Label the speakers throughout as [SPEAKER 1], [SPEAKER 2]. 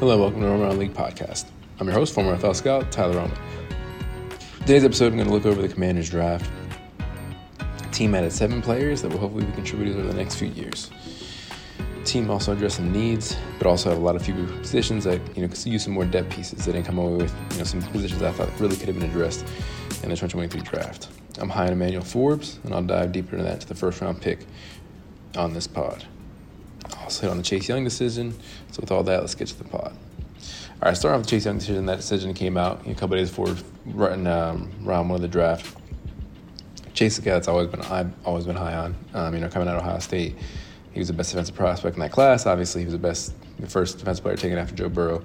[SPEAKER 1] Hello, welcome to Roman Round League Podcast. I'm your host, former NFL scout, Tyler Roman. Today's episode, I'm going to look over the Commanders draft. The team added seven players that will hopefully be contributors over the next few years. The team also addressed some needs, but also have a lot of few positions that you know could use some more depth pieces. They didn't come away with you know some positions I thought really could have been addressed in the 2023 draft. I'm high on Emmanuel Forbes, and I'll dive deeper into that to the first round pick on this pod also hit on the Chase Young decision. So with all that, let's get to the pod. All right, starting off the Chase Young decision. That decision came out a couple days before running um, round won of the draft. Chase the guy that's always been I've always been high on. Um, you know, coming out of Ohio State, he was the best defensive prospect in that class. Obviously, he was the best, the first defensive player taken after Joe Burrow.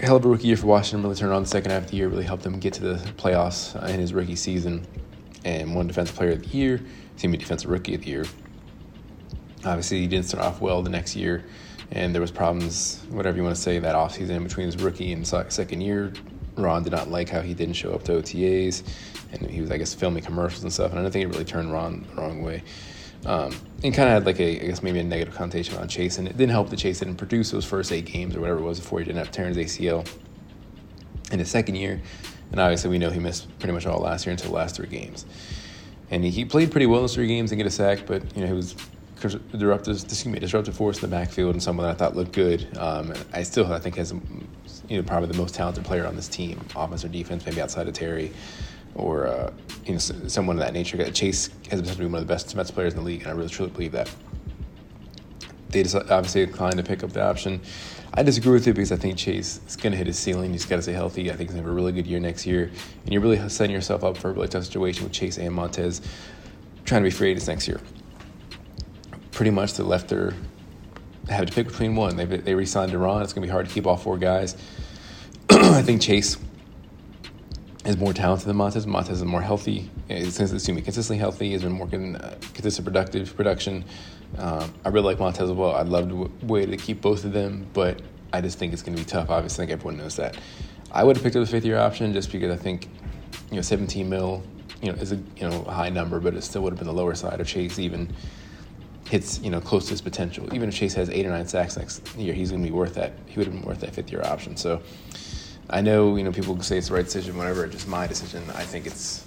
[SPEAKER 1] Hell of a rookie year for Washington. Really turned on the second half of the year. Really helped him get to the playoffs in his rookie season, and one Defensive Player of the Year. Team Defensive Rookie of the Year. Obviously, he didn't start off well the next year, and there was problems, whatever you want to say, that offseason between his rookie and second year. Ron did not like how he didn't show up to OTAs, and he was, I guess, filming commercials and stuff. And I don't think it really turned Ron the wrong way. Um, and kind of had like a, I guess maybe a negative connotation on Chase, and it didn't help that Chase didn't produce those first eight games or whatever it was before he didn't have Terrence ACL in his second year. And obviously, we know he missed pretty much all last year until the last three games. And he, he played pretty well in those three games and get a sack, but you know he was disruptive, excuse me, disruptive force in the backfield and someone that I thought looked good. Um, I still I think has you know probably the most talented player on this team, offense or defense, maybe outside of Terry or uh, you know someone of that nature. Chase has been one of the best Mets players in the league, and I really truly believe that. They just obviously declined to pick up the option. I disagree with it because I think Chase is going to hit his ceiling. He's got to stay healthy. I think he's going to have a really good year next year, and you're really setting yourself up for a really tough situation with Chase and Montez trying to be free agents next year pretty much the left their have to pick between one. They they re-signed. It's gonna be hard to keep all four guys. I think Chase is more talented than Montez. Montez is more healthy. Excuse me, consistently healthy. Has been more uh, consistent productive production. Um, I really like Montez as well. I'd love to way to keep both of them, but I just think it's going to be tough. Obviously, I think everyone knows that. I would have picked up the fifth year option just because I think you know 17 mil, you know, is a you know high number, but it still would have been the lower side of Chase even hits you know close to his potential. Even if Chase has eight or nine sacks next year, he's going to be worth that. He would have been worth that fifth year option. So I know you know people say it's the right decision, whatever. Just my decision. I think it's.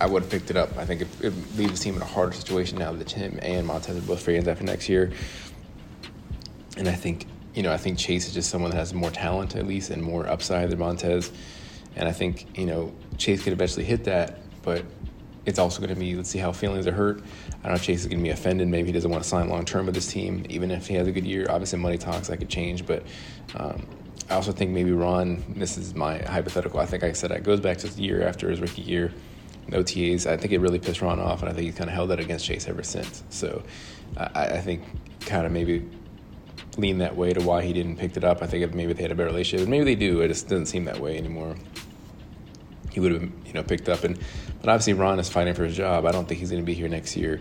[SPEAKER 1] I would have picked it up. I think it, leaves the team in a harder situation now that him and Montez are both free agents after next year. And I think you know I think Chase is just someone that has more talent at least and more upside than Montez. And I think you know Chase could eventually hit that, but it's also going to be let's see how feelings are hurt. I don't know if Chase is going to be offended. Maybe he doesn't want to sign long term with this team, even if he has a good year. Obviously, money talks that could change, but um, I also think maybe Ron. This is my hypothetical. I think I said it goes back to the year after his rookie year. No OTAs, I think it really pissed Ron off, and I think he's kind of held that against Chase ever since. So I, I think kind of maybe lean that way to why he didn't pick it up. I think if maybe they had a better relationship, maybe they do. It just doesn't seem that way anymore he would have you know picked up. And but obviously Ron is fighting for his job. I don't think he's going to be here next year,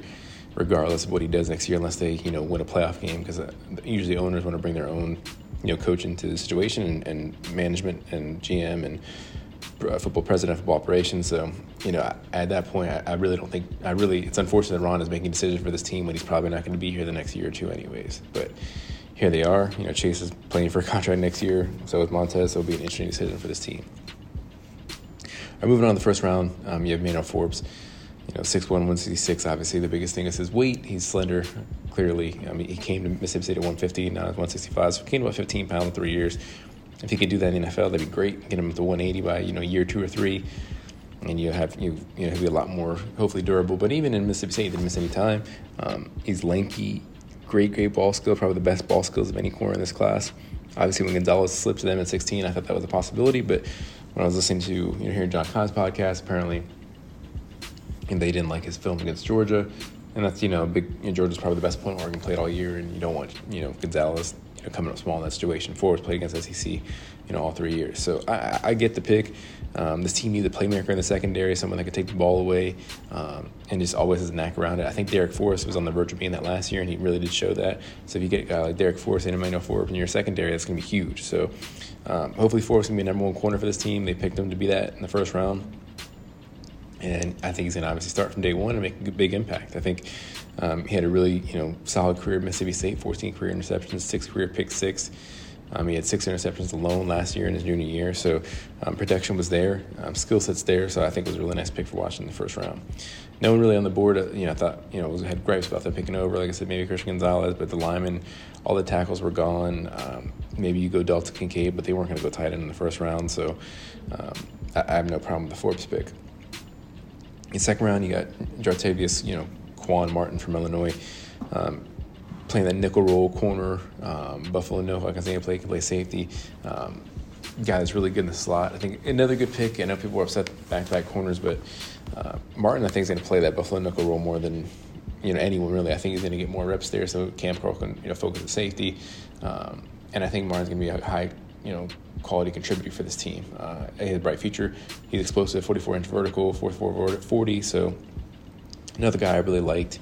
[SPEAKER 1] regardless of what he does next year, unless they you know win a playoff game. Because uh, usually owners want to bring their own you know coach into the situation and, and management and GM and uh, football president, football operations. So you know at that point, I, I really don't think I really it's unfortunate that Ron is making decisions for this team when he's probably not going to be here the next year or two anyways. But here they are. You know, Chase is playing for a contract next year. So with Montez, it'll be an interesting decision for this team. Right, moving on to the first round, um, you have Emmanuel Forbes. You know, 6'1", 166. Obviously, the biggest thing is his weight. He's slender, clearly. I mean, he came to Mississippi State at 150, now he's 165. So he gained about 15 pounds in three years. If he could do that in the NFL, that'd be great. Get him to 180 by you know year two or three, and you have you you know he'll be a lot more hopefully durable. But even in Mississippi State, he didn't miss any time. Um, he's lanky, great great ball skill, probably the best ball skills of any corner in this class. Obviously, when Gonzalez slipped to them at 16, I thought that was a possibility, but when I was listening to you know hearing John Keim's podcast, apparently, and they didn't like his film against Georgia, and that's you know big. You know, Georgia's probably the best point Oregon played all year, and you don't want you know Gonzalez know, coming up small in that situation. Forbes played against SEC, you know, all three years. So I, I get the pick. Um, this team needs a playmaker in the secondary, someone that could take the ball away, um, and just always has a knack around it. I think Darrick Forrest was on the verge of being that last year, and he really did show that. So if you get a guy like Darrick Forrest and Emmanuel Forbes in your secondary, that's going to be huge. So um, hopefully Forbes can be number one corner for this team. They picked him to be that in the first round. And I think he's going to obviously start from day one and make a big impact. I think um, he had a really you know solid career at Mississippi State, 14 career interceptions, six career pick six. Um, he had six interceptions alone last year in his junior year, so um, protection was there, um, skill sets there. So I think it was a really nice pick for Washington in the first round. No one really on the board, uh, you know, I thought you know had gripes about them picking over. Like I said, maybe Christian Gonzalez, but the linemen, all the tackles were gone. Um, maybe you go Dalton Kincaid, but they weren't going to go tight end in the first round. So um, I, I, have no problem with the Forbes pick. In second round, you got Jartavius, you know, Quan Martin from Illinois. Um, playing that nickel role corner. Um, Buffalo Nova, I can him play, can play safety. Um, guy that's really good in the slot. I think another good pick. I know people were upset back to back corners, but uh, Martin, I think, is going to play that Buffalo nickel role more than you know anyone really. I think he's going to get more reps there, so Cam Curl can you know focus on safety, um, and I think Martin's going to be a high you know quality contributor for this team. Uh, he has a bright future. He's explosive, 44 inch vertical, 44 40. So another guy I really liked.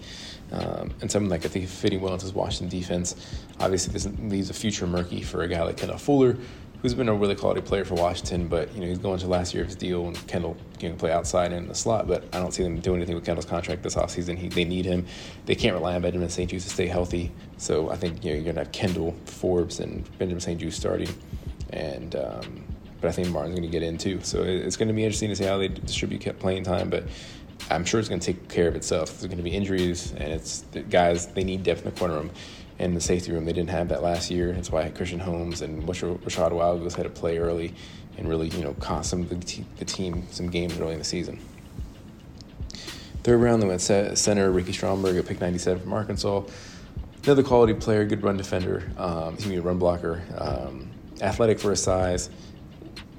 [SPEAKER 1] Um, and something like I think fitting well into his Washington defense. Obviously, this leaves a future murky for a guy like Kendall Fuller, who's been a really quality player for Washington. But you know he's going to last year of his deal, and Kendall can play outside in the slot. But I don't see them doing anything with Kendall's contract this offseason. He, they need him. They can't rely on Benjamin St-Juste to stay healthy. So I think you know you're gonna have Kendall, Forbes, and Benjamin St-Juste starting, and. Um, but I think Martin's going to get in too. So it's going to be interesting to see how they distribute playing time. But I'm sure it's going to take care of itself. There's going to be injuries, and it's guys they need depth in the corner room and the safety room. They didn't have that last year. That's why Christian Holmes and Rachad Wildgoose had to play early and really you know cost some the, te- the team some games early in the season. Third round, they went center Ricky Stromberg at pick 97 from Arkansas. Another quality player, good run defender. Um, he's a run blocker, um, athletic for his size.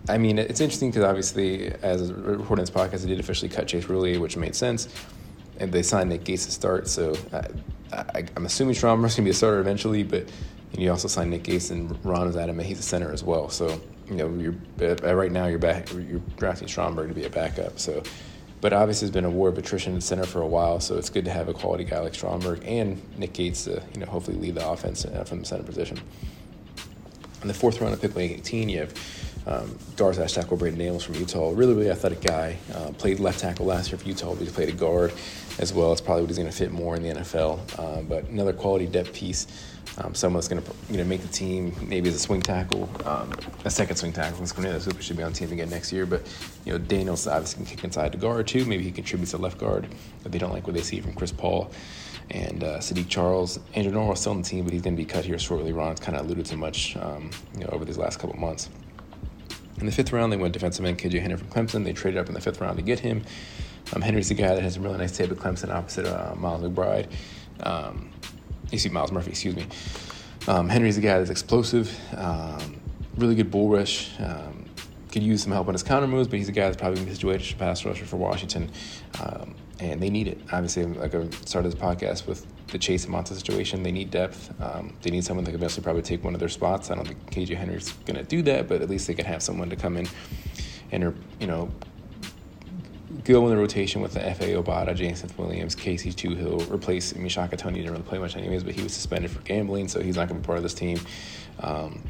[SPEAKER 1] I mean, it's interesting because obviously, as a reporting this podcast, they did officially cut Chase Roullier, which made sense, and they signed Nick Gates to start. So I, am assuming Stromberg's gonna be a starter eventually, but you also signed Nick Gates and Ron is adamant he's a center as well. So you know, you're right now you're back, you're drafting Stromberg to be a backup. So, but obviously, it's been a war of attrition at center for a while. So it's good to have a quality guy like Stromberg and Nick Gates to you know hopefully lead the offense uh, from the center position. In the fourth round of pick 18, you have um, Darth tackle Braden Daniels from Utah, really, really athletic guy. Uh, played left tackle last year for Utah, but he played a guard as well. It's probably what he's going to fit more in the NFL. Uh, but another quality depth piece, um, someone that's going to you know make the team maybe as a swing tackle, um, a second swing tackle. Cornelius Hooper should be on the team again next year. But you know Daniels obviously can kick inside the guard too. Maybe he contributes to left guard if they don't like what they see from Chris Paul and uh, Saahdiq Charles. Andrew Norwell's still on the team, but he's going to be cut here shortly. Ron's kind of alluded to much um, you know over these last couple months. In the fifth round, they went defensive end KJ Henry from Clemson. They traded up in the fifth round to get him. Um, Henry's the guy that has a really nice tape at Clemson opposite uh, Miles McBride. Um, see Miles Murphy, excuse me. Um, Henry's the guy that's explosive, um, really good bull rush. Um, could use some help on his counter moves, but he's a guy that's probably going to be situated as a pass rusher for Washington, um, and they need it. Obviously, like I started this podcast with the Chase and Monta situation, they need depth. Um, they need someone that can eventually probably take one of their spots. I don't think KJ Henry's going to do that, but at least they can have someone to come in and you know go in the rotation with the Efe Obada, James Smith-Williams, Casey Toohill, replace I mean Toney didn't really play much anyways, but he was suspended for gambling, so he's not going to be part of this team. Um,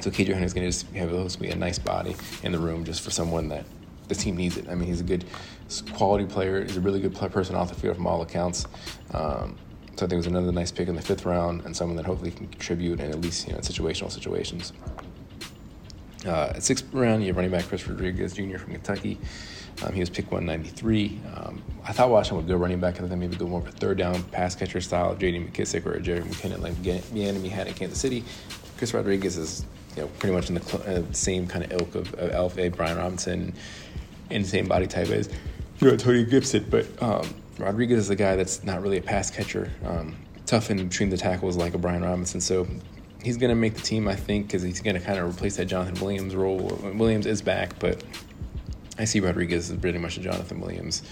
[SPEAKER 1] so KJ Henry's going to just have a, be a nice body in the room just for someone that the team needs it. I mean, he's a good quality player. He's a really good person off the field from all accounts. Um, so I think it was another nice pick in the fifth round and someone that hopefully can contribute and at least you know in situational situations. Uh, at sixth round, you have running back Chris Rodriguez Jr. from Kentucky. Um, he was picked 193. Um, I thought Washington would go running back. I think maybe go more a third down pass catcher style J.D. McKissic or a Jerick McKinnon like Bieniemy had in Kansas City. Chris Rodriguez is you know pretty much in the cl- uh, same kind of ilk of, of Alpha, Brian Robinson, in the same body type as you know Tony Gibson. But um, Rodriguez is a guy that's not really a pass catcher, um, tough in between the tackles like a Brian Robinson. So he's going to make the team, I think, because he's going to kind of replace that Jonathan Williams role. Williams is back, but I see Rodriguez as pretty much a Jonathan Williams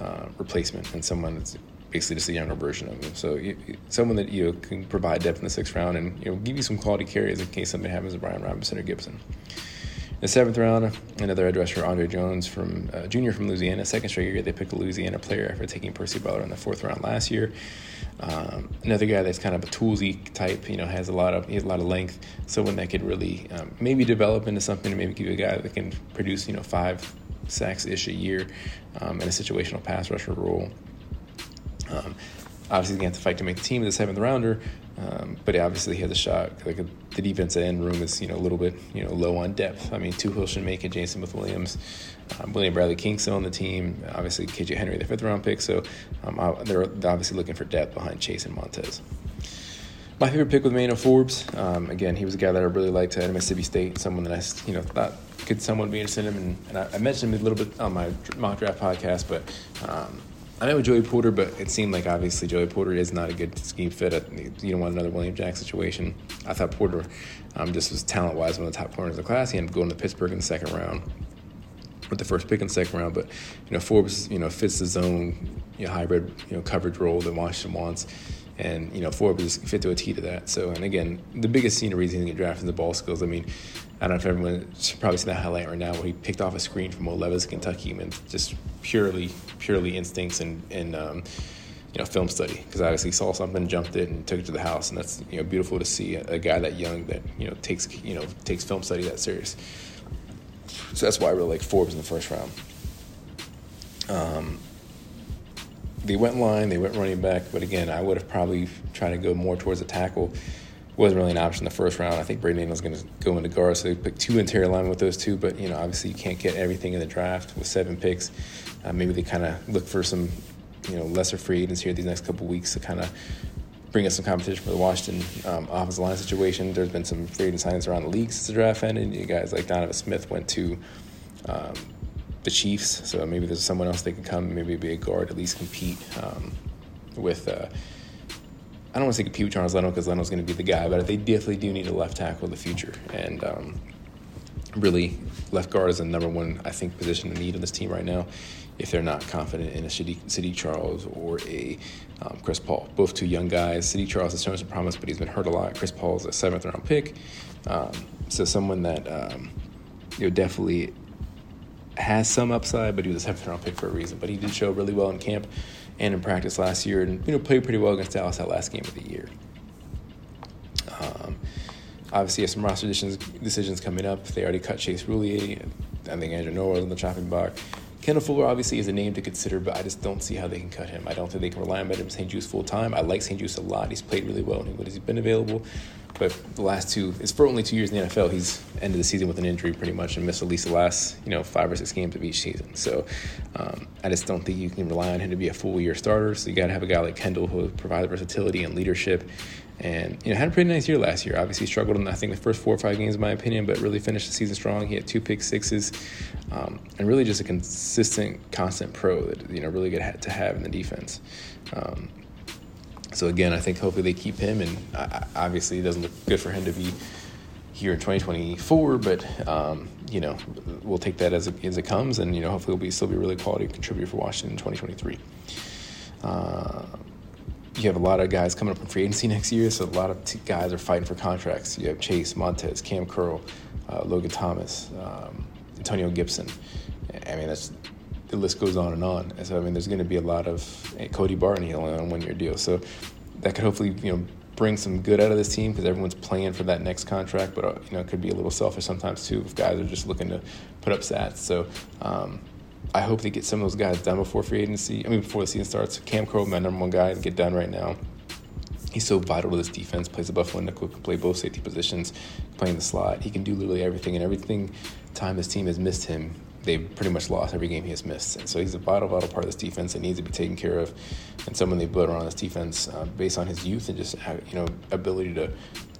[SPEAKER 1] uh, replacement and someone that's basically just a younger version of him. So you, someone that you know, can provide depth in the sixth round and you know give you some quality carries in case something happens to Brian Robinson or Gibson. The seventh round, another edge rusher, Andre Jones from uh, junior from Louisiana. Second straight year, they picked a Louisiana player after taking Percy Butler in the fourth round last year. Um, another guy that's kind of a toolsy type, you know, has a lot of he has a lot of length. Someone that could really um, maybe develop into something, maybe give you a guy that can produce, you know, five sacks ish a year um, in a situational pass rusher role. Um, obviously, he has to fight to make the team as a seventh rounder, um, but obviously he had a shot. Like the defensive end room is you know a little bit you know low on depth. I mean, Toohill should make it. James Smith-Williams, um, William Bradley King still on the team. Obviously, KJ Henry, the fifth round pick. So um, they're obviously looking for depth behind Chase and Montez. My favorite pick with Emmanuel Forbes. Um, again, he was a guy that I really liked at Mississippi State. Someone that I you know thought could someone be interested in him. And, and I, I, mentioned him a little bit on my mock draft podcast, but um, I know Joey Porter, but it seemed like obviously Joey Porter is not a good scheme fit. You don't want another William Jack situation. I thought Porter um, just was talent wise one of the top corners of the class. He ended up going to Pittsburgh in the second round with the first pick in the second round. But you know Forbes, you know fits the zone, you know, hybrid, you know coverage role that Washington wants. And you know Forbes fit to a T to that. So, and again, the biggest senior reason he get drafted is the ball skills. I mean, I don't know if everyone probably see that highlight right now where he picked off a screen from Will Levis, Kentucky, and just purely, purely instincts and, and um, you know, film study. Because obviously saw something, jumped it, and took it to the house, and that's you know beautiful to see a, a guy that young that you know takes you know takes film study that serious. So that's why I really like Forbes in the first round. Um, they went line, they went running back, but again, I would have probably tried to go more towards a tackle wasn't really an option in the first round. I think Braden was going to go into guard, so they picked two interior linemen with those two. But you know, obviously, you can't get everything in the draft with seven picks. Uh, maybe they kind of look for some, you know, lesser free agents here these next couple weeks to kind of bring us some competition for the Washington um, offensive line situation. There's been some free agent signings around the league since the draft ended. You guys like Donovan Smith went to. Um, the Chiefs, so maybe there's someone else they can come, maybe be a guard, at least compete um, with uh, I don't want to say compete with Charles Leno because Leno's going to be the guy, but they definitely do need a left tackle in the future. And um, really, left guard is the number one, I think, position to need on this team right now if they're not confident in a Saahdiq Charles or a um, Chris Paul. Both two young guys. Saahdiq Charles has shown some promise, but he's been hurt a lot. Chris Paul is a seventh round pick. Um, so someone that um, you know definitely has some upside, but he was a seventh round pick for a reason. But he did show really well in camp and in practice last year, and you know played pretty well against Dallas that last game of the year. Um, obviously, have some roster decisions, decisions coming up. They already cut Chase Roullier. I think Andrew Norwell on the chopping block. Kendall Fuller obviously is a name to consider, but I just don't see how they can cut him. I don't think they can rely on Benjamin St-Juste full time. I like St-Juste a lot. He's played really well when he's been available. But the last two, it's for only two years in the NFL. He's ended the season with an injury pretty much and missed at least the last, you know, five or six games of each season. So um, I just don't think you can rely on him to be a full year starter. So you got to have a guy like Kendall who provides versatility and leadership. And you know, had a pretty nice year last year. Obviously, struggled in I think the first four or five games, in my opinion, but really finished the season strong. He had two pick sixes, um, and really just a consistent, constant pro that you know really good to have in the defense. Um, so again, I think hopefully they keep him, and obviously it doesn't look good for him to be here in 2024. But um, you know, we'll take that as it, as it comes, and you know, hopefully he'll be still be a really quality contributor for Washington in 2023. Uh, you have a lot of guys coming up in free agency next year, so a lot of t- guys are fighting for contracts. You have Chase, Montez, Cam Curl, uh, Logan Thomas, um, Antonio Gibson. I mean, that's the list goes on and on. And so I mean, there's going to be a lot of eh, Cody Barton only on one year deal, so that could hopefully you know bring some good out of this team because everyone's playing for that next contract. But uh, you know, it could be a little selfish sometimes too if guys are just looking to put up stats. So. Um, I hope they get some of those guys done before free agency. I mean, before the season starts. Cam Curl, my number one guy, get done right now. He's so vital to this defense. Plays the Buffalo nickel, can play both safety positions, playing the slot. He can do literally everything, and everything time his team has missed him, they've pretty much lost every game he has missed. And so he's a vital, vital part of this defense that needs to be taken care of. And someone they built around this defense uh, based on his youth and just you know ability to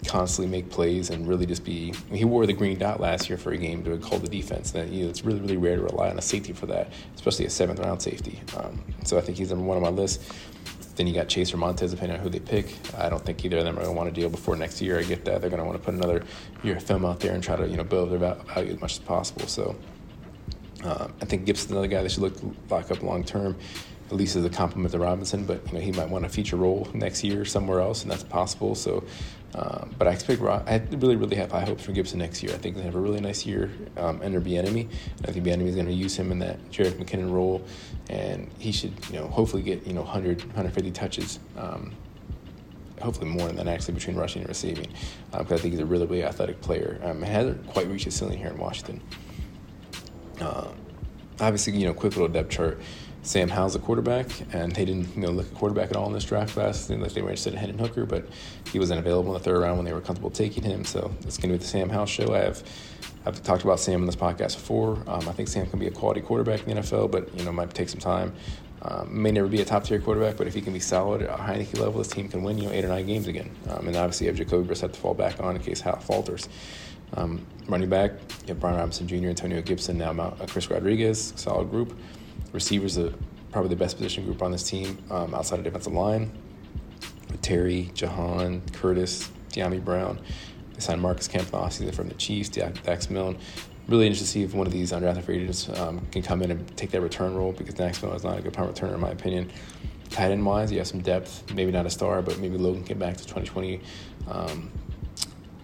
[SPEAKER 1] constantly make plays and really just be. I mean, he wore the green dot last year for a game to call the defense. And you know, it's really, really rare to rely on a safety for that, especially a seventh round safety. Um, so I think he's number one on my list. Then you got Chase or Montez, depending on who they pick. I don't think either of them are going to want to deal before next year. I get that they're going to want to put another year of film out there and try to you know build their value as much as possible. So uh, I think Gibson's another guy that should look lock up long term. at least as a complement to Robinson. But you know, he might want a feature role next year somewhere else, and that's possible. So, um, but I expect Rob, I really, really have high hopes for Gibson next year. I think they have a really nice year um, under Bieniemy. I think Bieniemy is going to use him in that Jerick McKinnon role, and he should, you know, hopefully get you know 100, 150 touches. Um, hopefully more than that actually between rushing and receiving, because uh, I think he's a really, really athletic player. Um, hasn't quite reached his ceiling here in Washington. Uh, obviously, you know, quick little depth chart. Sam Howell's a quarterback, and they didn't you know look at quarterback at all in this draft class. Seemed like they were interested in Hendon Hooker, but he wasn't available in the third round when they were comfortable taking him. So it's going to be the Sam Howell show. I have I've talked about Sam in this podcast before. Um, I think Sam can be a quality quarterback in the NFL, but you know might take some time. Um, may never be a top tier quarterback, but if he can be solid at a Heinicke level, this team can win you know eight or nine games again. Um, and obviously, you have Jacoby Brissett to fall back on in case Howell falters. Um, running back, you have Brian Robinson Jr., Antonio Gibson, now Mount, uh, Chris Rodriguez, solid group. Receivers, are probably the best position group on this team um, outside of defensive line. With Terry, Jahan, Curtis, Dyami Brown. They signed Marcus Kemp offseason from the Chiefs, Dax Milne. Really interested to see if one of these undrafted free agents um, can come in and take that return role because Dax Milne is not a good punt returner in my opinion. Tight end wise, you have some depth, maybe not a star, but maybe Logan get back to 2020 um,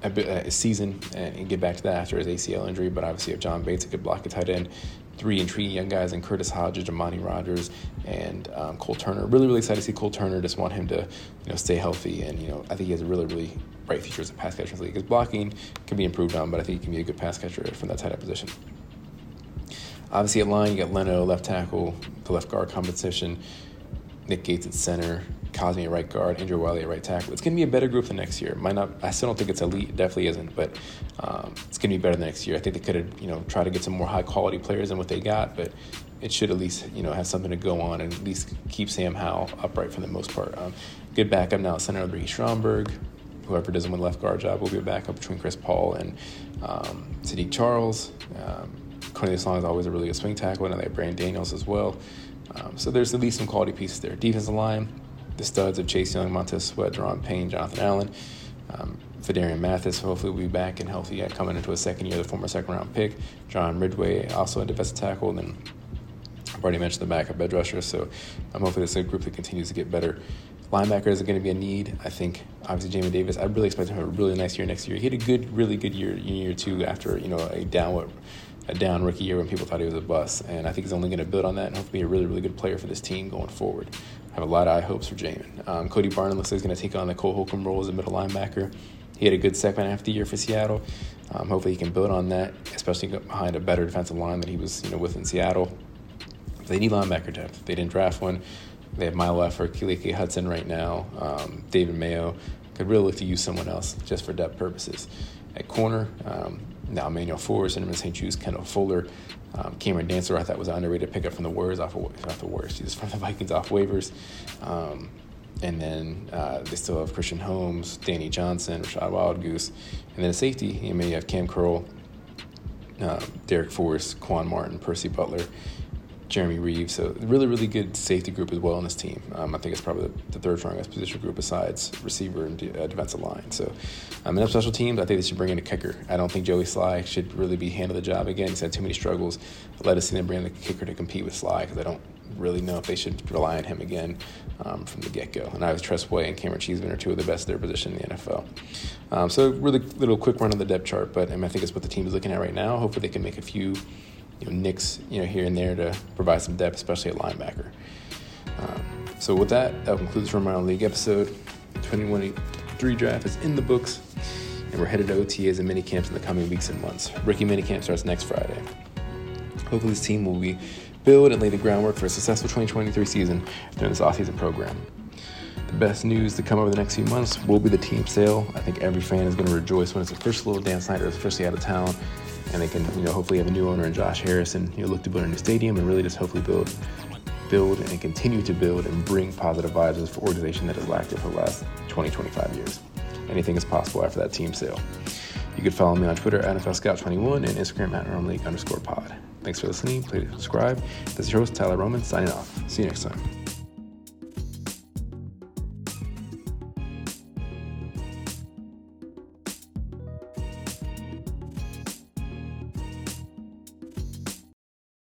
[SPEAKER 1] a, bit, a season and get back to that after his ACL injury. But obviously, if John Bates, a good block a tight end, three intriguing young guys and Curtis Hodges, Amani Rogers, and um, Cole Turner. Really, really excited to see Cole Turner. Just want him to, you know, stay healthy. And you know, I think he has a really, really bright future as a pass catcher in the league. His blocking can be improved on, but I think he can be a good pass catcher from that tight end position. Obviously, at line, you got Leno, left tackle, the left guard competition, Nick Gates at center, Cosmi at right guard, Andrew Wiley at right tackle. It's going to be a better group than next year. Might not. I still don't think it's elite. It definitely isn't. But um, it's going to be better than next year. I think they could have, you know, try to get some more high quality players than what they got. But it should at least, you know, have something to go on and at least keep Sam Howell upright for the most part. Um, good backup now. Center Lee Stromberg. Whoever doesn't win left guard job will be a backup between Chris Paul and um, Saahdiq Charles. Um, Cornelius Long is always a really good swing tackle, and they have Braden Daniels as well. Um, so there's at least some quality pieces there. Defensive line, the studs of Chase Young, Montez Sweat, Daron Payne, Jonathan Allen, um, Phidarian Mathis, hopefully will be back and healthy uh, coming into a second year, the former second round pick. John Ridgeway, also a defensive tackle. And then I've already mentioned the backup edge rusher, so I'm hopefully this is a group that continues to get better. Linebacker is going to be a need. I think obviously Jamin Davis. I really expect him to have a really nice year next year. He had a good, really good year in year two after you know a downward a down rookie year when people thought he was a bust. And I think he's only going to build on that and hopefully be a really, really good player for this team going forward. I have a lot of high hopes for Jamin. Um, Cody Barton looks like he's going to take on the Cole Holcomb role as a middle linebacker. He had a good second half of the year for Seattle. Um, hopefully he can build on that, especially behind a better defensive line that he was, you know, with in Seattle. They need linebacker depth. They didn't draft one. They have Milo Eifler, Khaleke Hudson right now, um, David Mayo. Could really look to use someone else just for depth purposes. At corner, um, now Emmanuel Forbes, Benjamin St-Juste, Kendall Fuller, um, Cameron Dantzler, I thought was an underrated pickup from the Warriors off of, the Warriors, Jesus, from the Vikings off waivers. Um, and then uh, they still have Christian Holmes, Danny Johnson, Rachad Wildgoose. And then a safety, you may have Cam Curl, uh, Darrick Forrest, Quan Martin, Percy Butler, Jeremy Reaves. So really, really good safety group as well on this team. Um, I think it's probably the, third strongest position group besides receiver and uh, defensive line. So um, in special teams, I think they should bring in a kicker. I don't think Joey Slye should really be handling the job again. He's had too many struggles. Let us see them bring in the kicker to compete with Sly because I don't really know if they should rely on him again um, from the get go. And I was Tress Way and Camaron Cheeseman are two of the best at their position in the NFL. Um, so really little quick run on the depth chart, but I, mean, I think it's what the team is looking at right now. Hopefully they can make a few you know, nicks you know, here and there to provide some depth, especially at linebacker. Um, so with that, that concludes Round League episode. 2023 draft is in the books, and we're headed to OTAs and mini camps in the coming weeks and months. Rookie mini camp starts next Friday. Hopefully, this team will be build and lay the groundwork for a successful 2023 season during this offseason program. The best news to come over the next few months will be the team sale. I think every fan is going to rejoice when it's official. Dan Snyder is officially out of town, and they can, you know, hopefully have a new owner in Josh Harris and you know, look to build a new stadium and really just hopefully build, build and continue to build and bring positive vibes for an organization that has lacked it for the last 20, 25 years. Anything is possible after that team sale. You can follow me on Twitter at NFL Scout21 and Instagram at League underscore pod. Thanks for listening. Please subscribe. This is your host, Tyler Roman, signing off. See you next time.